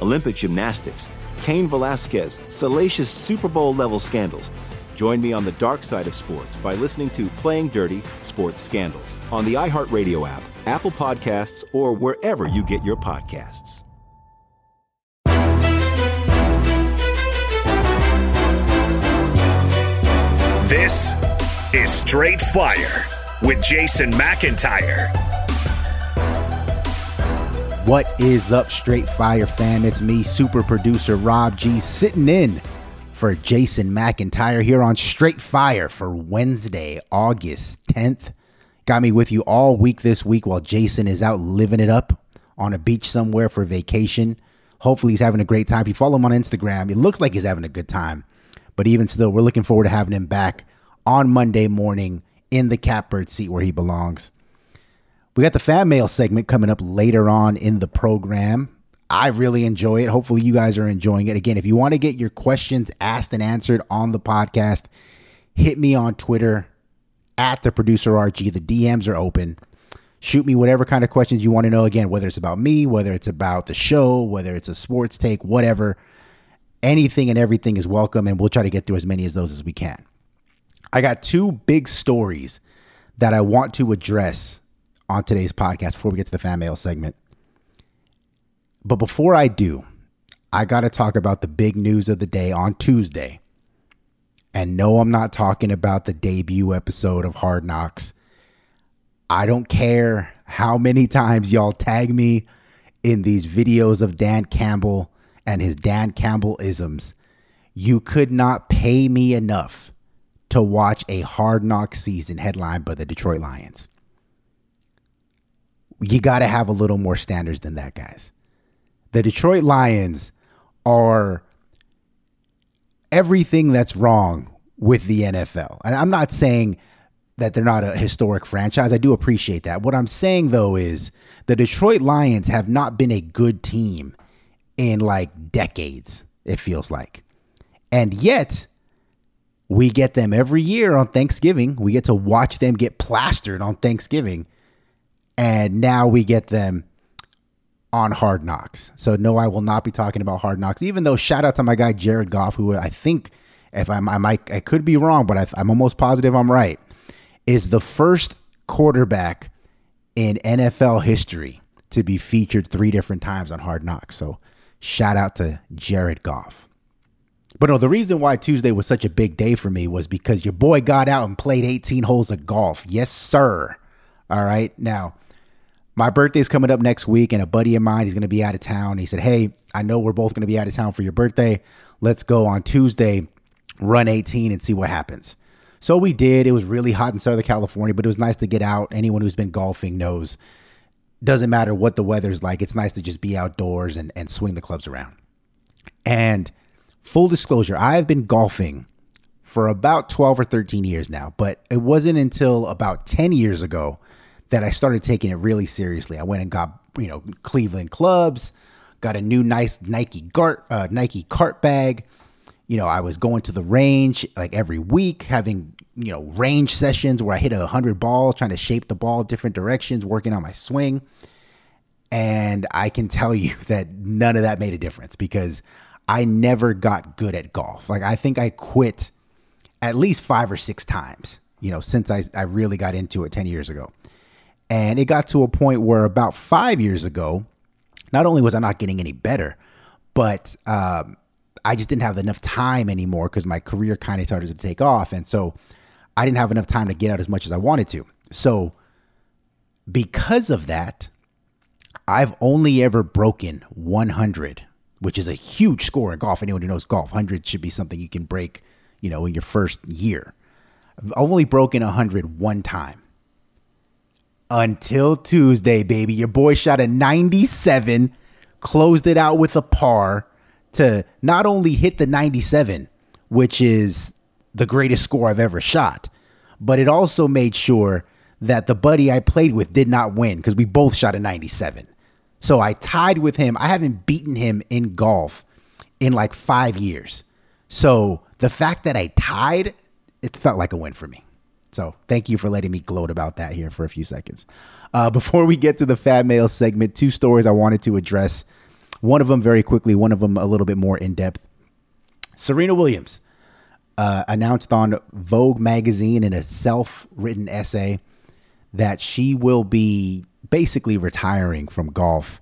Olympic gymnastics, Cain Velasquez, salacious Super Bowl level scandals. Join me on the dark side of sports by listening to Playing Dirty Sports Scandals on the iHeartRadio app, Apple Podcasts, or wherever you get your podcasts. This is Straight Fire with Jason McIntyre. What is up, Straight Fire fam? It's me, super producer Rob G, sitting in for Jason McIntyre here on Straight Fire for Wednesday, August 10th. Got me with you all week this week while Jason is out living it up on a beach somewhere for vacation. Hopefully, he's having a great time. If you follow him on Instagram, it looks like he's having a good time. But even still, we're looking forward to having him back on Monday morning in the catbird seat where he belongs. We got the fan mail segment coming up later on in the program. I really enjoy it. Hopefully, you guys are enjoying it. Again, if you want to get your questions asked and answered on the podcast, hit me on Twitter at the producer RG. The DMs are open. Shoot me whatever kind of questions you want to know. Again, whether it's about me, whether it's about the show, whether it's a sports take, whatever. Anything and everything is welcome, and we'll try to get through as many of those as we can. I got two big stories that I want to address on today's podcast before we get to the fan mail segment. But before I do, I got to talk about the big news of the day on Tuesday. And no, I'm not talking about the debut episode of Hard Knocks. I don't care how many times y'all tag me in these videos of Dan Campbell and his Dan Campbell isms. You could not pay me enough to watch a Hard Knock season headlined by the Detroit Lions. You got to have a little more standards than that, guys. The Detroit Lions are everything that's wrong with the NFL. And I'm not saying that they're not a historic franchise. I do appreciate that. What I'm saying though is the Detroit Lions have not been a good team in like decades, it feels like. And yet, we get them every year on Thanksgiving. We get to watch them get plastered on Thanksgiving. And now we get them on Hard Knocks. So, no, I will not be talking about Hard Knocks, even though shout out to my guy Jared Goff, who I think if I'm, I might, I could be wrong, but I, I'm almost positive I'm right, is the first quarterback in NFL history to be featured three different times on Hard Knocks. So shout out to Jared Goff. But no, the reason why Tuesday was such a big day for me was because your boy got out and played 18 holes of golf. Yes, sir. All right. Now, my birthday's coming up next week, and a buddy of mine, he's going to be out of town. He said, Hey, I know we're both going to be out of town for your birthday. Let's go on Tuesday, run 18 and see what happens. So we did. It was really hot in Southern California, but it was nice to get out. Anyone who's been golfing knows doesn't matter what the weather's like. It's nice to just be outdoors and, and swing the clubs around. And full disclosure, I have been golfing for about 12 or 13 years now, but it wasn't until about 10 years ago that I started taking it really seriously. I went and got, you know, Cleveland clubs, got a new nice Nike cart, uh, Nike cart bag. You know, I was going to the range like every week, having you know, range sessions where I hit a hundred balls, trying to shape the ball different directions, working on my swing. And I can tell you that none of that made a difference because I never got good at golf. Like I think I quit at least five or six times, you know, since I, I really got into it 10 years ago. And it got to a point where about five years ago, not only was I not getting any better, but um, I just didn't have enough time anymore because my career kind of started to take off. And so I didn't have enough time to get out as much as I wanted to. So, because of that, I've only ever broken 100, which is a huge score in golf. Anyone who knows golf, 100 should be something you can break, you know, in your first year. I've only broken 100 one time. Until Tuesday, baby. Your boy shot a 97, closed it out with a par to not only hit the 97, which is the greatest score I've ever shot. But it also made sure that the buddy I played with did not win because we both shot a 97. So I tied with him. I haven't beaten him in golf in like five years. So the fact that I tied, it felt like a win for me. So thank you for letting me gloat about that here for a few seconds. Uh, before we get to the Fab Mail segment, two stories I wanted to address. One of them very quickly, one of them a little bit more in depth. Serena Williams uh, announced on Vogue magazine in a self written essay that she will be basically retiring from golf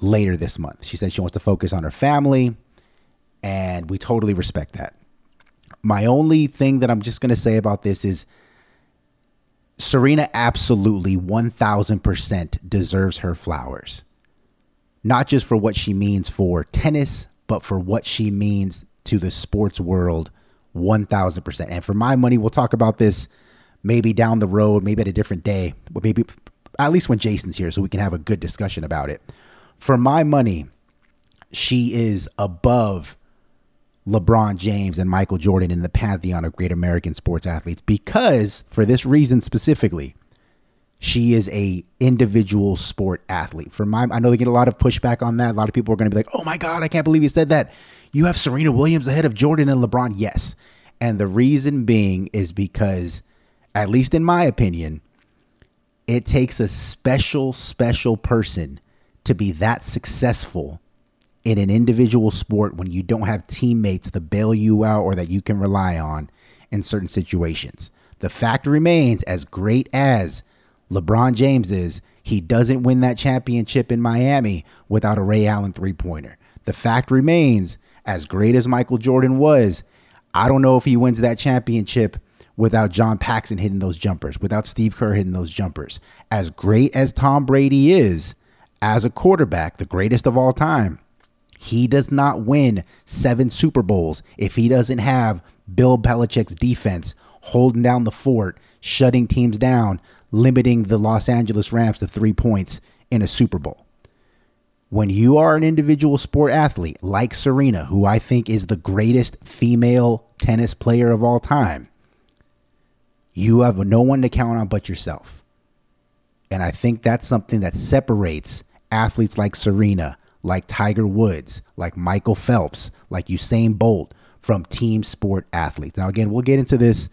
later this month. She said she wants to focus on her family, and we totally respect that. My only thing that I'm just going to say about this is Serena absolutely 1000% deserves her flowers. Not just for what she means for tennis, but for what she means to the sports world 1000%. And for my money, we'll talk about this maybe down the road, maybe at a different day, but maybe at least when Jason's here so we can have a good discussion about it. For my money, she is above LeBron James and Michael Jordan in the pantheon of great American sports athletes because for this reason specifically, she is a individual sport athlete. For my I know they get a lot of pushback on that. A lot of people are going to be like, "Oh my god, I can't believe you said that." You have Serena Williams ahead of Jordan and LeBron. Yes. And the reason being is because, at least in my opinion, it takes a special, special person to be that successful in an individual sport when you don't have teammates to bail you out or that you can rely on in certain situations. The fact remains, as great as LeBron James is, he doesn't win that championship in Miami without a Ray Allen three pointer. The fact remains as great as Michael Jordan was, I don't know if he wins that championship without John Paxson hitting those jumpers, without Steve Kerr hitting those jumpers. As great as Tom Brady is as a quarterback, the greatest of all time, he does not win seven Super Bowls if he doesn't have Bill Belichick's defense holding down the fort, shutting teams down, limiting the Los Angeles Rams to three points in a Super Bowl when you are an individual sport athlete like Serena, who I think is the greatest female tennis player of all time, you have no one to count on but yourself. And I think that's something that separates athletes like Serena, like Tiger Woods, like Michael Phelps, like Usain Bolt from team sport athletes. Now, again, we'll get into this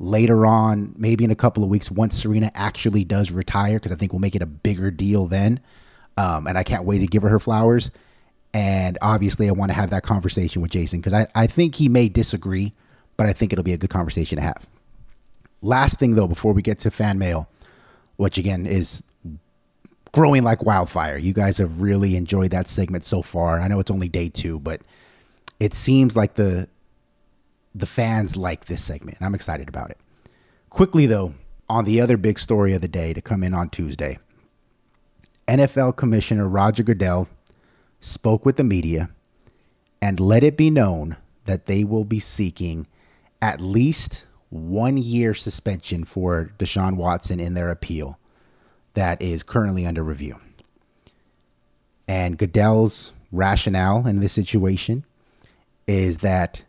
later on, maybe in a couple of weeks, once Serena actually does retire, because I think we'll make it a bigger deal then um, and I can't wait to give her her flowers. And obviously, I want to have that conversation with Jason because I, I think he may disagree, but I think it'll be a good conversation to have. Last thing, though, before we get to fan mail, which again is growing like wildfire. You guys have really enjoyed that segment so far. I know it's only day two, but it seems like the the fans like this segment. I'm excited about it. Quickly though, on the other big story of the day to come in on Tuesday, NFL Commissioner Roger Goodell spoke with the media and let it be known that they will be seeking at least one year suspension for Deshaun Watson in their appeal that is currently under review. And Goodell's rationale in this situation is that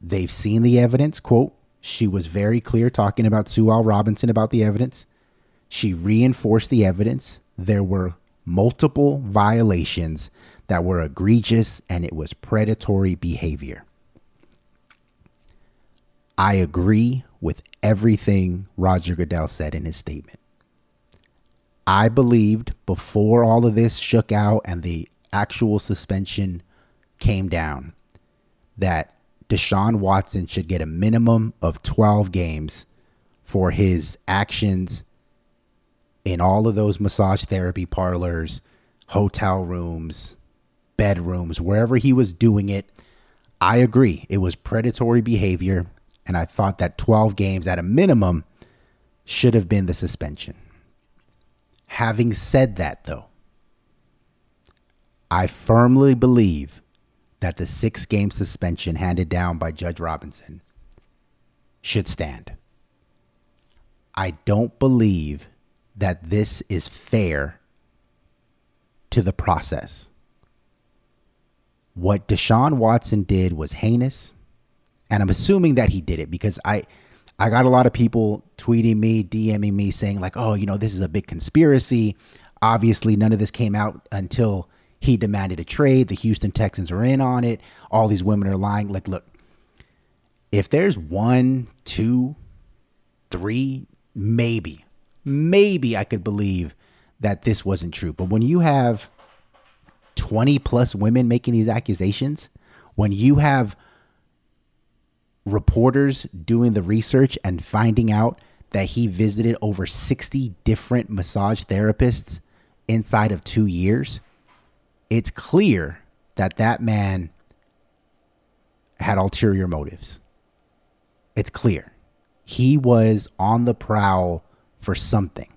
they've seen the evidence. Quote, she was very clear talking about Sue L. Robinson about the evidence. She reinforced the evidence. There were multiple violations that were egregious and it was predatory behavior. I agree with everything Roger Goodell said in his statement. I believed before all of this shook out and the actual suspension came down that Deshaun Watson should get a minimum of 12 games for his actions in all of those massage therapy parlors, hotel rooms, bedrooms, wherever he was doing it. I agree. It was predatory behavior. And I thought that 12 games at a minimum should have been the suspension. Having said that, though, I firmly believe that the six game suspension handed down by Judge Robinson should stand. I don't believe that this is fair to the process. What Deshaun Watson did was heinous, and I'm assuming that he did it because I I got a lot of people tweeting me, DMing me saying like, "Oh, you know, this is a big conspiracy." Obviously, none of this came out until he demanded a trade. The Houston Texans are in on it. All these women are lying. Like, look, if there's one, two, three, maybe, maybe I could believe that this wasn't true. But when you have 20 plus women making these accusations, when you have reporters doing the research and finding out that he visited over 60 different massage therapists inside of two years, it's clear that that man had ulterior motives. It's clear. He was on the prowl for something,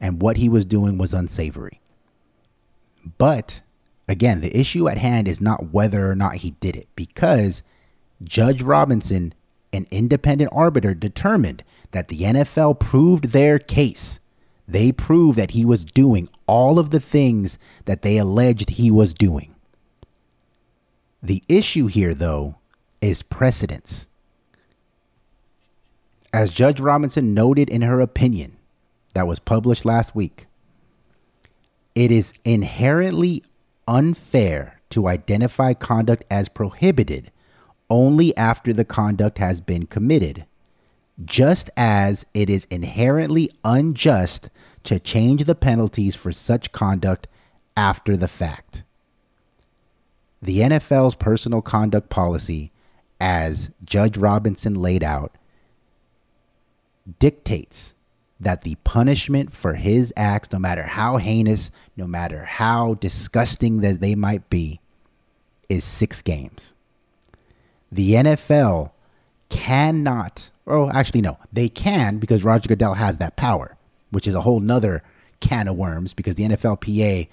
and what he was doing was unsavory. But again, the issue at hand is not whether or not he did it, because Judge Robinson, an independent arbiter, determined that the NFL proved their case they proved that he was doing all of the things that they alleged he was doing. The issue here, though, is precedence. As Judge Robinson noted in her opinion that was published last week, it is inherently unfair to identify conduct as prohibited only after the conduct has been committed just as it is inherently unjust to change the penalties for such conduct after the fact. The NFL's personal conduct policy, as Judge Robinson laid out, dictates that the punishment for his acts, no matter how heinous, no matter how disgusting that they might be, is six games. The NFL cannot Oh, actually, no. They can because Roger Goodell has that power, which is a whole nother can of worms because the NFLPA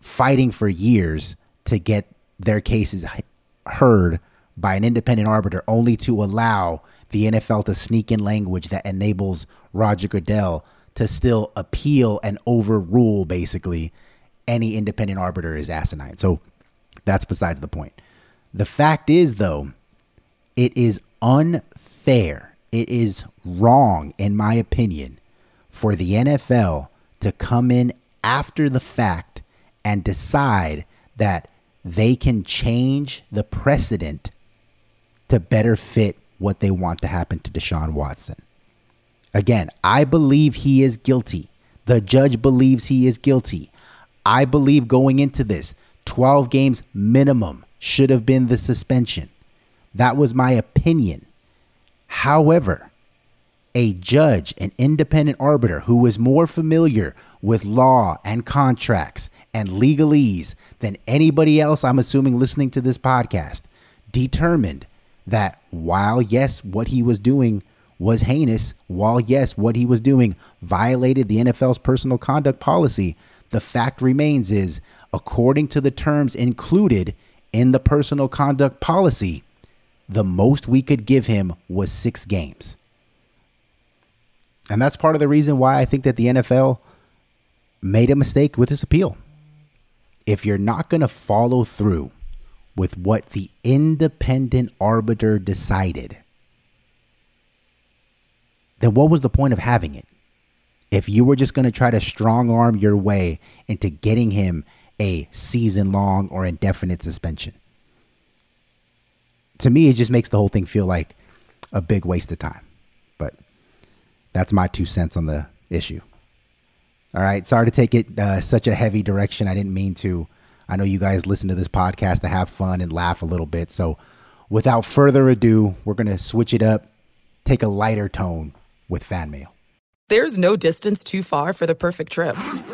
fighting for years to get their cases heard by an independent arbiter only to allow the NFL to sneak in language that enables Roger Goodell to still appeal and overrule basically any independent arbiter is asinine. So that's besides the point. The fact is, though, it is unfair. It is wrong, in my opinion, for the NFL to come in after the fact and decide that they can change the precedent to better fit what they want to happen to Deshaun Watson. Again, I believe he is guilty. The judge believes he is guilty. I believe going into this, 12 games minimum should have been the suspension. That was my opinion. However, a judge, an independent arbiter who was more familiar with law and contracts and legalese than anybody else, I'm assuming, listening to this podcast, determined that while, yes, what he was doing was heinous, while, yes, what he was doing violated the NFL's personal conduct policy, the fact remains is, according to the terms included in the personal conduct policy, the most we could give him was six games. And that's part of the reason why I think that the NFL made a mistake with this appeal. If you're not going to follow through with what the independent arbiter decided, then what was the point of having it? If you were just going to try to strong arm your way into getting him a season long or indefinite suspension. To me, it just makes the whole thing feel like a big waste of time. But that's my two cents on the issue. All right. Sorry to take it uh, such a heavy direction. I didn't mean to. I know you guys listen to this podcast to have fun and laugh a little bit. So, without further ado, we're going to switch it up, take a lighter tone with fan mail. There's no distance too far for the perfect trip.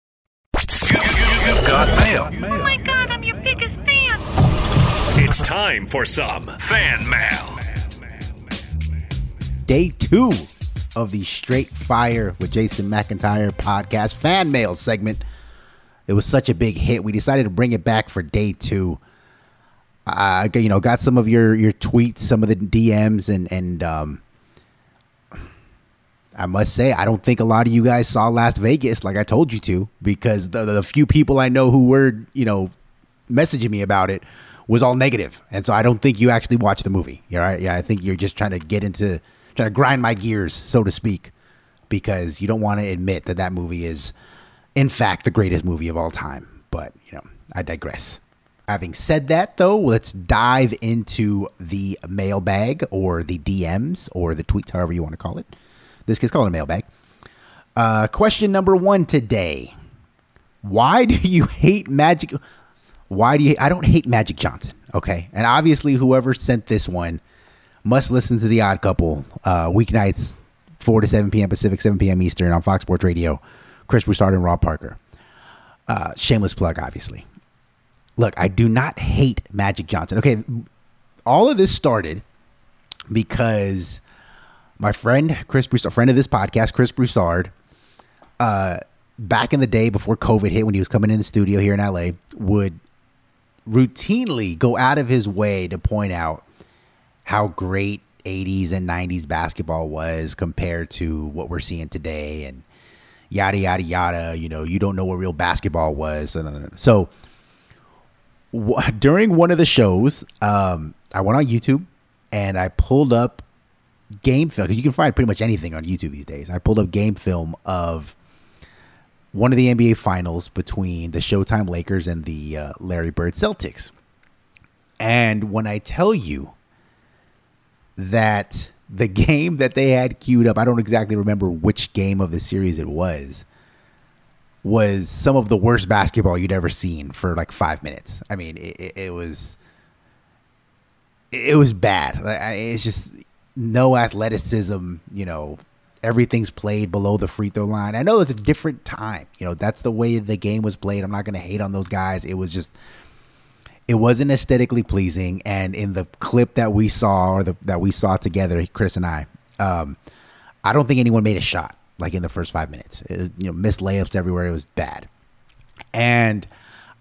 You, have got mail. Oh my god, I'm your biggest fan. It's time for some fan mail. Day two of the Straight Fire with Jason McIntyre podcast fan mail segment. It was such a big hit. We decided to bring it back for day two. I, uh, you know, got some of your your tweets, some of the DMs, and and um, I must say, I don't think a lot of you guys saw Las Vegas like I told you to, because the, the few people I know who were, you know, messaging me about it was all negative, and so I don't think you actually watched the movie. Yeah, right? Yeah, I think you're just trying to get into trying to grind my gears, so to speak, because you don't want to admit that that movie is, in fact, the greatest movie of all time. But you know, I digress. Having said that, though, let's dive into the mailbag or the DMs or the tweets, however you want to call it. This gets called a mailbag. Uh, question number one today: Why do you hate Magic? Why do you? I don't hate Magic Johnson. Okay, and obviously, whoever sent this one must listen to the Odd Couple uh, weeknights, four to seven p.m. Pacific, seven p.m. Eastern on Fox Sports Radio. Chris Broussard and Rob Parker. Uh, shameless plug, obviously. Look, I do not hate Magic Johnson. Okay, all of this started because my friend Chris Broussard, a friend of this podcast, Chris Broussard, uh, back in the day before COVID hit, when he was coming in the studio here in LA, would routinely go out of his way to point out how great 80s and 90s basketball was compared to what we're seeing today and yada yada yada. You know you don't know what real basketball was. So w- during one of the shows um, i went on youtube and i pulled up game film because you can find pretty much anything on YouTube these days. I pulled up game film of one of the NBA finals between the Showtime Lakers and the uh, Larry Bird Celtics. And when I tell you that the game that they had queued up, I don't exactly remember which game of the series it was, was some of the worst basketball you'd ever seen for like five minutes. I mean, it, it was it was bad. It's just no athleticism, you know, everything's played below the free throw line. I know it's a different time. You know, that's the way the game was played. I'm not going to hate on those guys. It was just it wasn't aesthetically pleasing and in the clip that we saw or the, that we saw together, Chris and I, um, I don't think anyone made a shot like in the first 5 minutes. Was, you know, missed layups everywhere. It was bad. And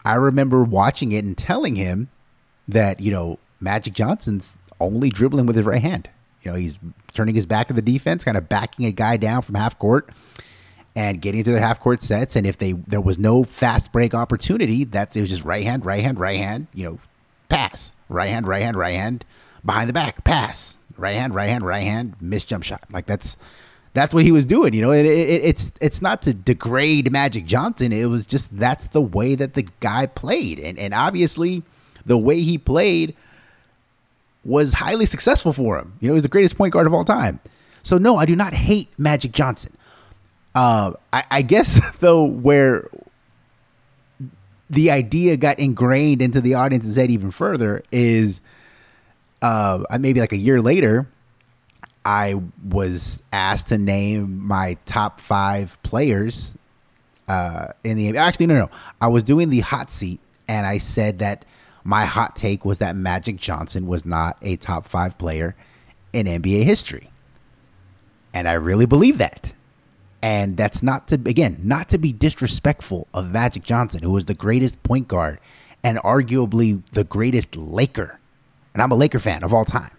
I remember watching it and telling him that, you know, Magic Johnson's only dribbling with his right hand. You know, he's turning his back to the defense, kind of backing a guy down from half court and getting into their half court sets. And if they there was no fast break opportunity, that's it was just right hand, right hand, right hand, you know, pass. Right hand, right hand, right hand, behind the back, pass. Right hand, right hand, right hand, miss jump shot. Like that's that's what he was doing. You know, it, it, it's it's not to degrade Magic Johnson. It was just that's the way that the guy played, and and obviously the way he played was highly successful for him. You know, he's the greatest point guard of all time. So no, I do not hate Magic Johnson. Uh, I, I guess though, where the idea got ingrained into the audience's head even further is, uh, maybe like a year later, I was asked to name my top five players uh, in the actually no no I was doing the hot seat and I said that my hot take was that Magic Johnson was not a top five player in NBA history. And I really believe that. And that's not to, again, not to be disrespectful of Magic Johnson, who was the greatest point guard and arguably the greatest Laker. And I'm a Laker fan of all time.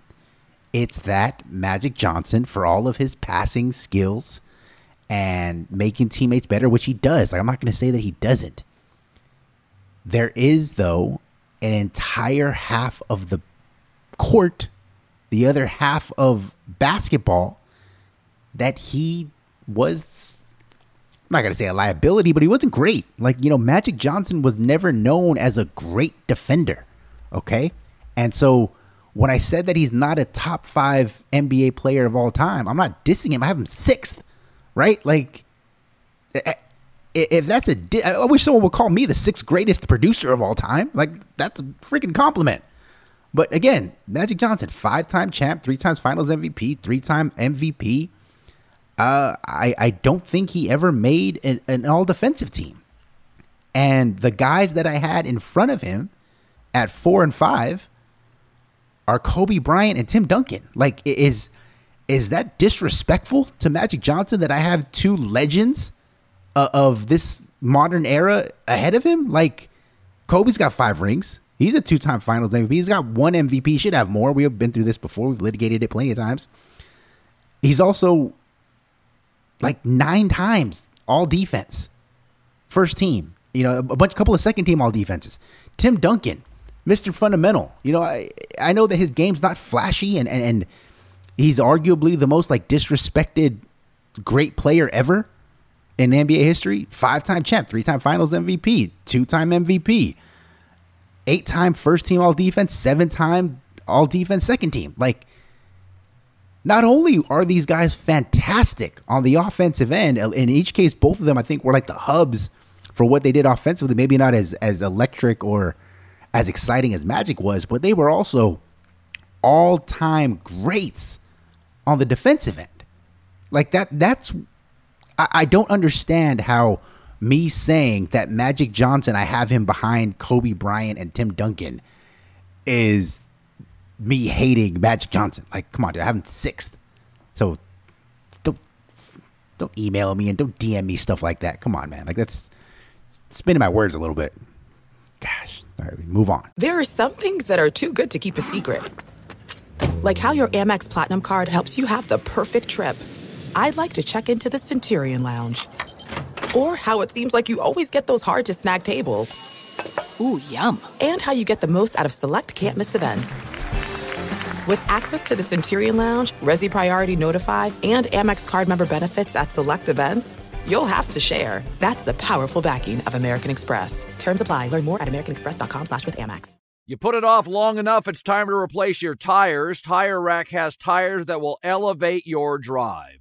It's that Magic Johnson, for all of his passing skills and making teammates better, which he does. Like, I'm not going to say that he doesn't. There is, though, an entire half of the court, the other half of basketball, that he was I'm not to say a liability, but he wasn't great. Like, you know, Magic Johnson was never known as a great defender. Okay. And so when I said that he's not a top five NBA player of all time, I'm not dissing him. I have him sixth, right? Like, if that's a, di- I wish someone would call me the sixth greatest producer of all time. Like, that's a freaking compliment. But again, Magic Johnson, five time champ, three times finals MVP, three time MVP. Uh, I, I don't think he ever made an, an all defensive team. And the guys that I had in front of him at four and five are Kobe Bryant and Tim Duncan. Like, is is that disrespectful to Magic Johnson that I have two legends uh, of this modern era ahead of him? Like, Kobe's got five rings. He's a two-time Finals MVP. He's got one MVP. He should have more. We have been through this before. We've litigated it plenty of times. He's also like nine times all defense, first team. You know, a bunch, couple of second team all defenses. Tim Duncan, Mr. Fundamental. You know, I I know that his game's not flashy and and, and he's arguably the most like disrespected great player ever in NBA history. Five time champ, three time finals MVP, two time MVP, eight time first team all defense, seven time all defense second team. Like not only are these guys fantastic on the offensive end, in each case, both of them I think were like the hubs for what they did offensively. Maybe not as as electric or as exciting as Magic was, but they were also all time greats on the defensive end. Like that. That's I, don't understand how me saying that Magic Johnson, I have him behind Kobe Bryant and Tim Duncan, is me hating Magic Johnson. Like, come on, dude, I have him sixth. So don't don't email me and don't DM me stuff like that. Come on, man. Like that's spinning my words a little bit. Gosh. All right, move on. There are some things that are too good to keep a secret. Like how your Amex Platinum card helps you have the perfect trip. I'd like to check into the Centurion Lounge. Or how it seems like you always get those hard to snag tables. Ooh, yum. And how you get the most out of select can't miss events. With access to the Centurion Lounge, Resy Priority Notified, and Amex card member benefits at select events, you'll have to share. That's the powerful backing of American Express. Terms apply. Learn more at americanexpress.com slash with Amex. You put it off long enough, it's time to replace your tires. Tire Rack has tires that will elevate your drive.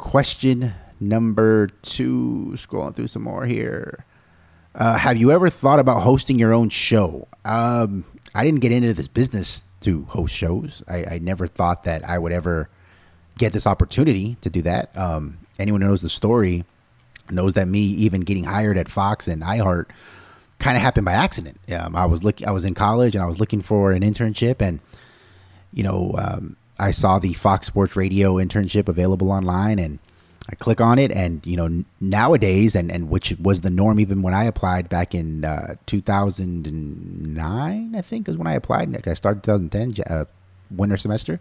Question number two. Scrolling through some more here. Uh, have you ever thought about hosting your own show? Um, I didn't get into this business to host shows. I, I, never thought that I would ever get this opportunity to do that. Um, anyone who knows the story knows that me even getting hired at Fox and iHeart kind of happened by accident. Um, I was looking, I was in college and I was looking for an internship, and you know, um, I saw the Fox Sports Radio internship available online, and I click on it, and you know, nowadays, and and which was the norm even when I applied back in uh, 2009, I think, is when I applied. I started 2010 uh, winter semester.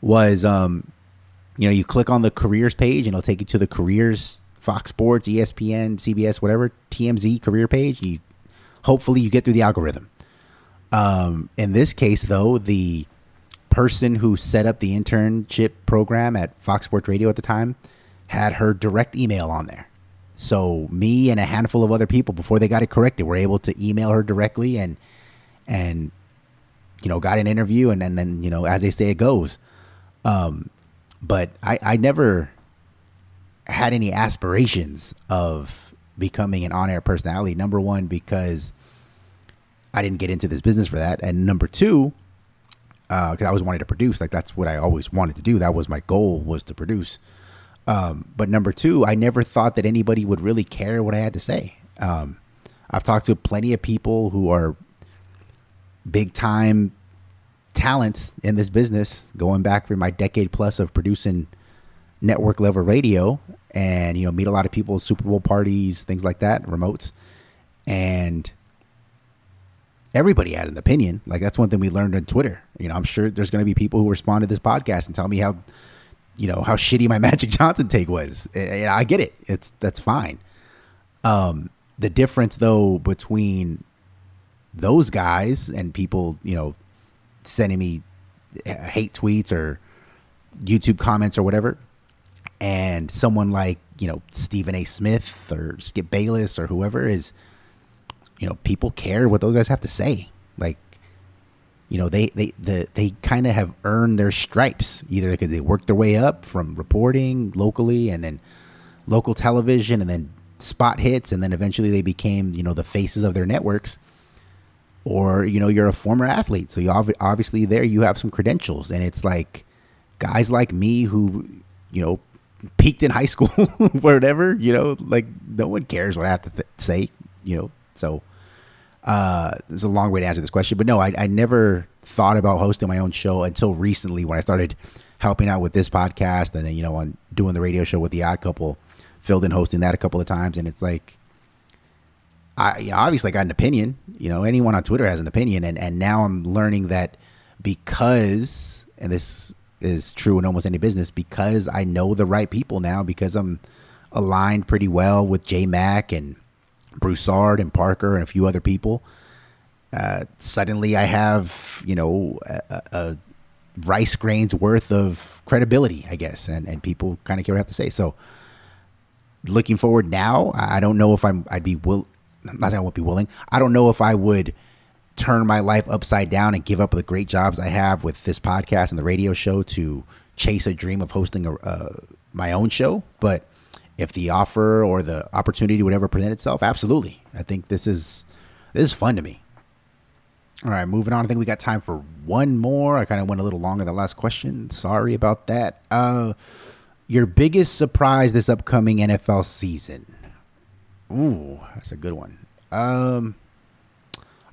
Was um, you know, you click on the careers page, and it'll take you to the careers Fox Sports, ESPN, CBS, whatever TMZ career page. You hopefully you get through the algorithm. Um, in this case, though, the person who set up the internship program at Fox Sports Radio at the time had her direct email on there. So me and a handful of other people before they got it corrected were able to email her directly and and you know got an interview and, and then you know as they say it goes. Um, but I, I never had any aspirations of becoming an on-air personality. Number one, because I didn't get into this business for that, and number two, because uh, I always wanted to produce. Like that's what I always wanted to do. That was my goal was to produce. Um, but number two, I never thought that anybody would really care what I had to say. Um, I've talked to plenty of people who are big time talents in this business, going back for my decade plus of producing network level radio, and you know meet a lot of people, at Super Bowl parties, things like that, remotes, and everybody has an opinion. Like that's one thing we learned on Twitter. You know, I'm sure there's going to be people who respond to this podcast and tell me how, you know, how shitty my Magic Johnson take was. And I get it. It's that's fine. Um, the difference though between those guys and people, you know, sending me hate tweets or YouTube comments or whatever, and someone like you know Stephen A. Smith or Skip Bayless or whoever is you know, people care what those guys have to say. Like, you know, they they the, they kind of have earned their stripes. Either because they worked their way up from reporting locally and then local television and then spot hits and then eventually they became you know the faces of their networks. Or you know you're a former athlete so you obviously there you have some credentials. And it's like guys like me who you know peaked in high school whatever you know like no one cares what i have to th- say you know so uh, it's a long way to answer this question, but no, I, I never thought about hosting my own show until recently when I started helping out with this podcast and then you know on doing the radio show with the Odd Couple, filled in hosting that a couple of times, and it's like. I you know, obviously I got an opinion. You know, anyone on Twitter has an opinion, and, and now I'm learning that because, and this is true in almost any business, because I know the right people now, because I'm aligned pretty well with J Mac and Broussard and Parker and a few other people. Uh, suddenly, I have you know a, a, rice grains worth of credibility, I guess, and and people kind of care what I have to say. So, looking forward now, I don't know if I'm I'd be will not that I won't be willing. I don't know if I would turn my life upside down and give up the great jobs I have with this podcast and the radio show to chase a dream of hosting a, uh, my own show. But if the offer or the opportunity would ever present itself, absolutely. I think this is this is fun to me. All right, moving on. I think we got time for one more. I kind of went a little longer than the last question. Sorry about that. Uh, your biggest surprise this upcoming NFL season? Ooh, that's a good one. Um,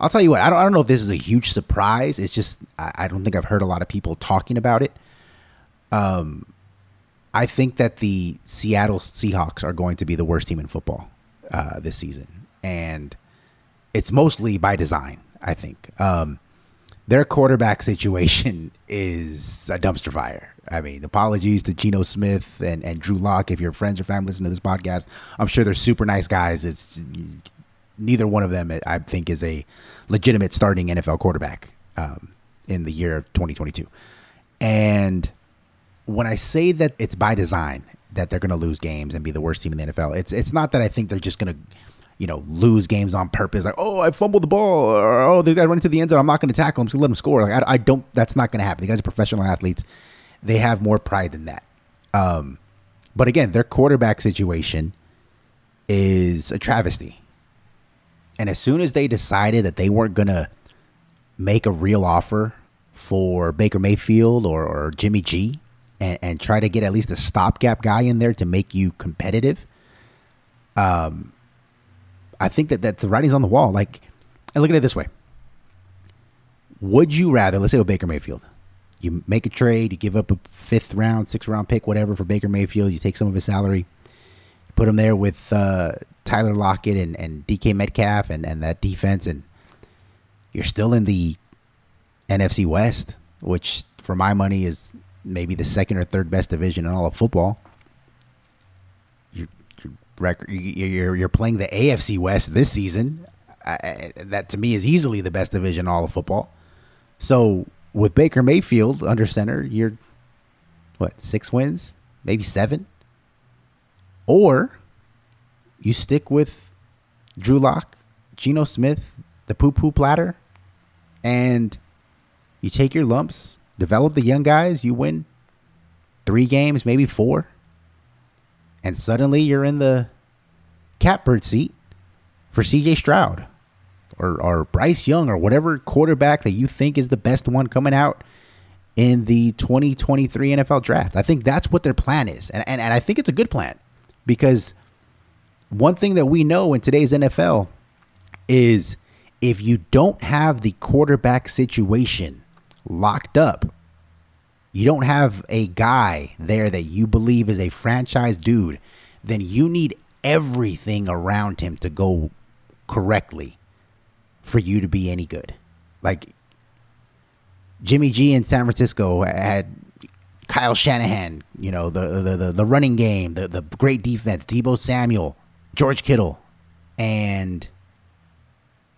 I'll tell you what. I don't. I don't know if this is a huge surprise. It's just I, I don't think I've heard a lot of people talking about it. Um, I think that the Seattle Seahawks are going to be the worst team in football uh, this season, and it's mostly by design. I think. Um, their quarterback situation is a dumpster fire. I mean, apologies to Geno Smith and, and Drew Lock if your friends or family listen to this podcast. I'm sure they're super nice guys. It's neither one of them, I think, is a legitimate starting NFL quarterback um, in the year 2022. And when I say that it's by design that they're going to lose games and be the worst team in the NFL, it's it's not that I think they're just going to you know, lose games on purpose. Like, oh, I fumbled the ball, or oh, the guy run into the end zone. I'm not going to tackle him. So let him score. Like, I, I don't. That's not going to happen. The guys are professional athletes. They have more pride than that. Um, but again, their quarterback situation is a travesty. And as soon as they decided that they weren't going to make a real offer for Baker Mayfield or, or Jimmy G and, and try to get at least a stopgap guy in there to make you competitive, um, I think that, that the writing's on the wall. Like, and look at it this way. Would you rather, let's say with Baker Mayfield, you make a trade, you give up a fifth round, sixth round pick, whatever for Baker Mayfield, you take some of his salary, put him there with uh, Tyler Lockett and, and DK Metcalf and, and that defense, and you're still in the NFC West, which for my money is maybe the second or third best division in all of football Your record. You're you're playing the AFC West this season. that to me is easily the best division in all of football. So with Baker Mayfield under center, you're what six wins, maybe seven, or you stick with Drew Lock, Geno Smith, the poo poo platter, and you take your lumps, develop the young guys, you win three games, maybe four, and suddenly you're in the catbird seat for CJ Stroud or, or Bryce Young or whatever quarterback that you think is the best one coming out in the 2023 NFL draft. I think that's what their plan is. And, and, and I think it's a good plan because one thing that we know in today's NFL is if you don't have the quarterback situation locked up, you don't have a guy there that you believe is a franchise dude, then you need everything around him to go correctly for you to be any good. Like Jimmy G in San Francisco had Kyle Shanahan, you know, the the the, the running game, the, the great defense, Deebo Samuel, George Kittle, and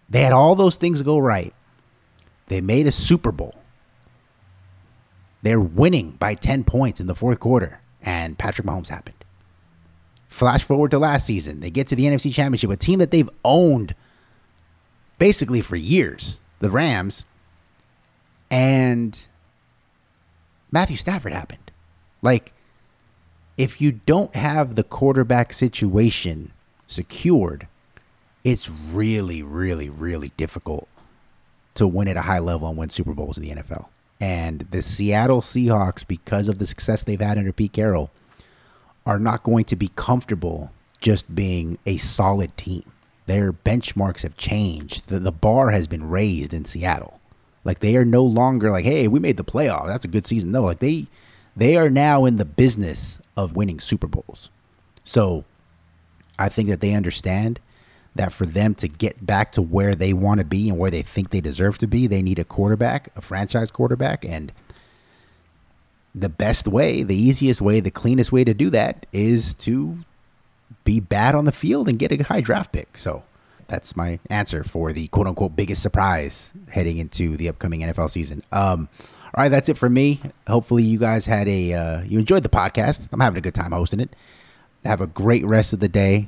they had all those things go right. They made a Super Bowl. They're winning by 10 points in the fourth quarter, and Patrick Mahomes happened. Flash forward to last season, they get to the NFC Championship, a team that they've owned basically for years, the Rams, and Matthew Stafford happened. Like, if you don't have the quarterback situation secured, it's really, really, really difficult to win at a high level and win Super Bowls in the NFL. And the Seattle Seahawks, because of the success they've had under Pete Carroll, are not going to be comfortable just being a solid team. Their benchmarks have changed. The, the bar has been raised in Seattle. Like they are no longer like, hey, we made the playoff. That's a good season. No, like they they are now in the business of winning Super Bowls. So I think that they understand that for them to get back to where they want to be and where they think they deserve to be, they need a quarterback, a franchise quarterback. And the best way, the easiest way, the cleanest way to do that is to be bad on the field and get a high draft pick. So that's my answer for the quote unquote biggest surprise heading into the upcoming NFL season. Um, all right, that's it for me. Hopefully, you guys had a uh, you enjoyed the podcast. I'm having a good time hosting it. Have a great rest of the day,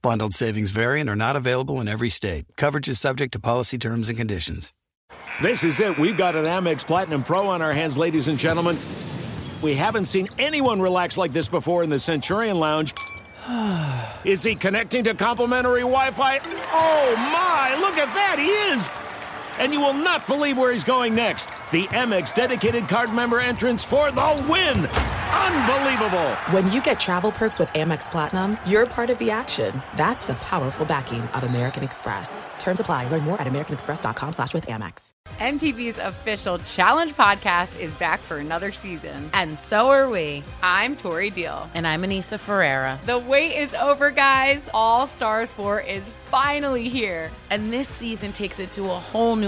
Bundled savings variant are not available in every state. Coverage is subject to policy terms and conditions. This is it. We've got an Amex Platinum Pro on our hands, ladies and gentlemen. We haven't seen anyone relax like this before in the Centurion Lounge. Is he connecting to complimentary Wi Fi? Oh my, look at that, he is! And you will not believe where he's going next. The Amex dedicated card member entrance for the win! Unbelievable! When you get travel perks with Amex Platinum, you're part of the action. That's the powerful backing of American Express. Terms apply. Learn more at americanexpress.com slash with Amex. MTV's official Challenge podcast is back for another season. And so are we. I'm Tori Deal. And I'm Aneesa Ferreira. The wait is over, guys. All Stars 4 is finally here. And this season takes it to a whole new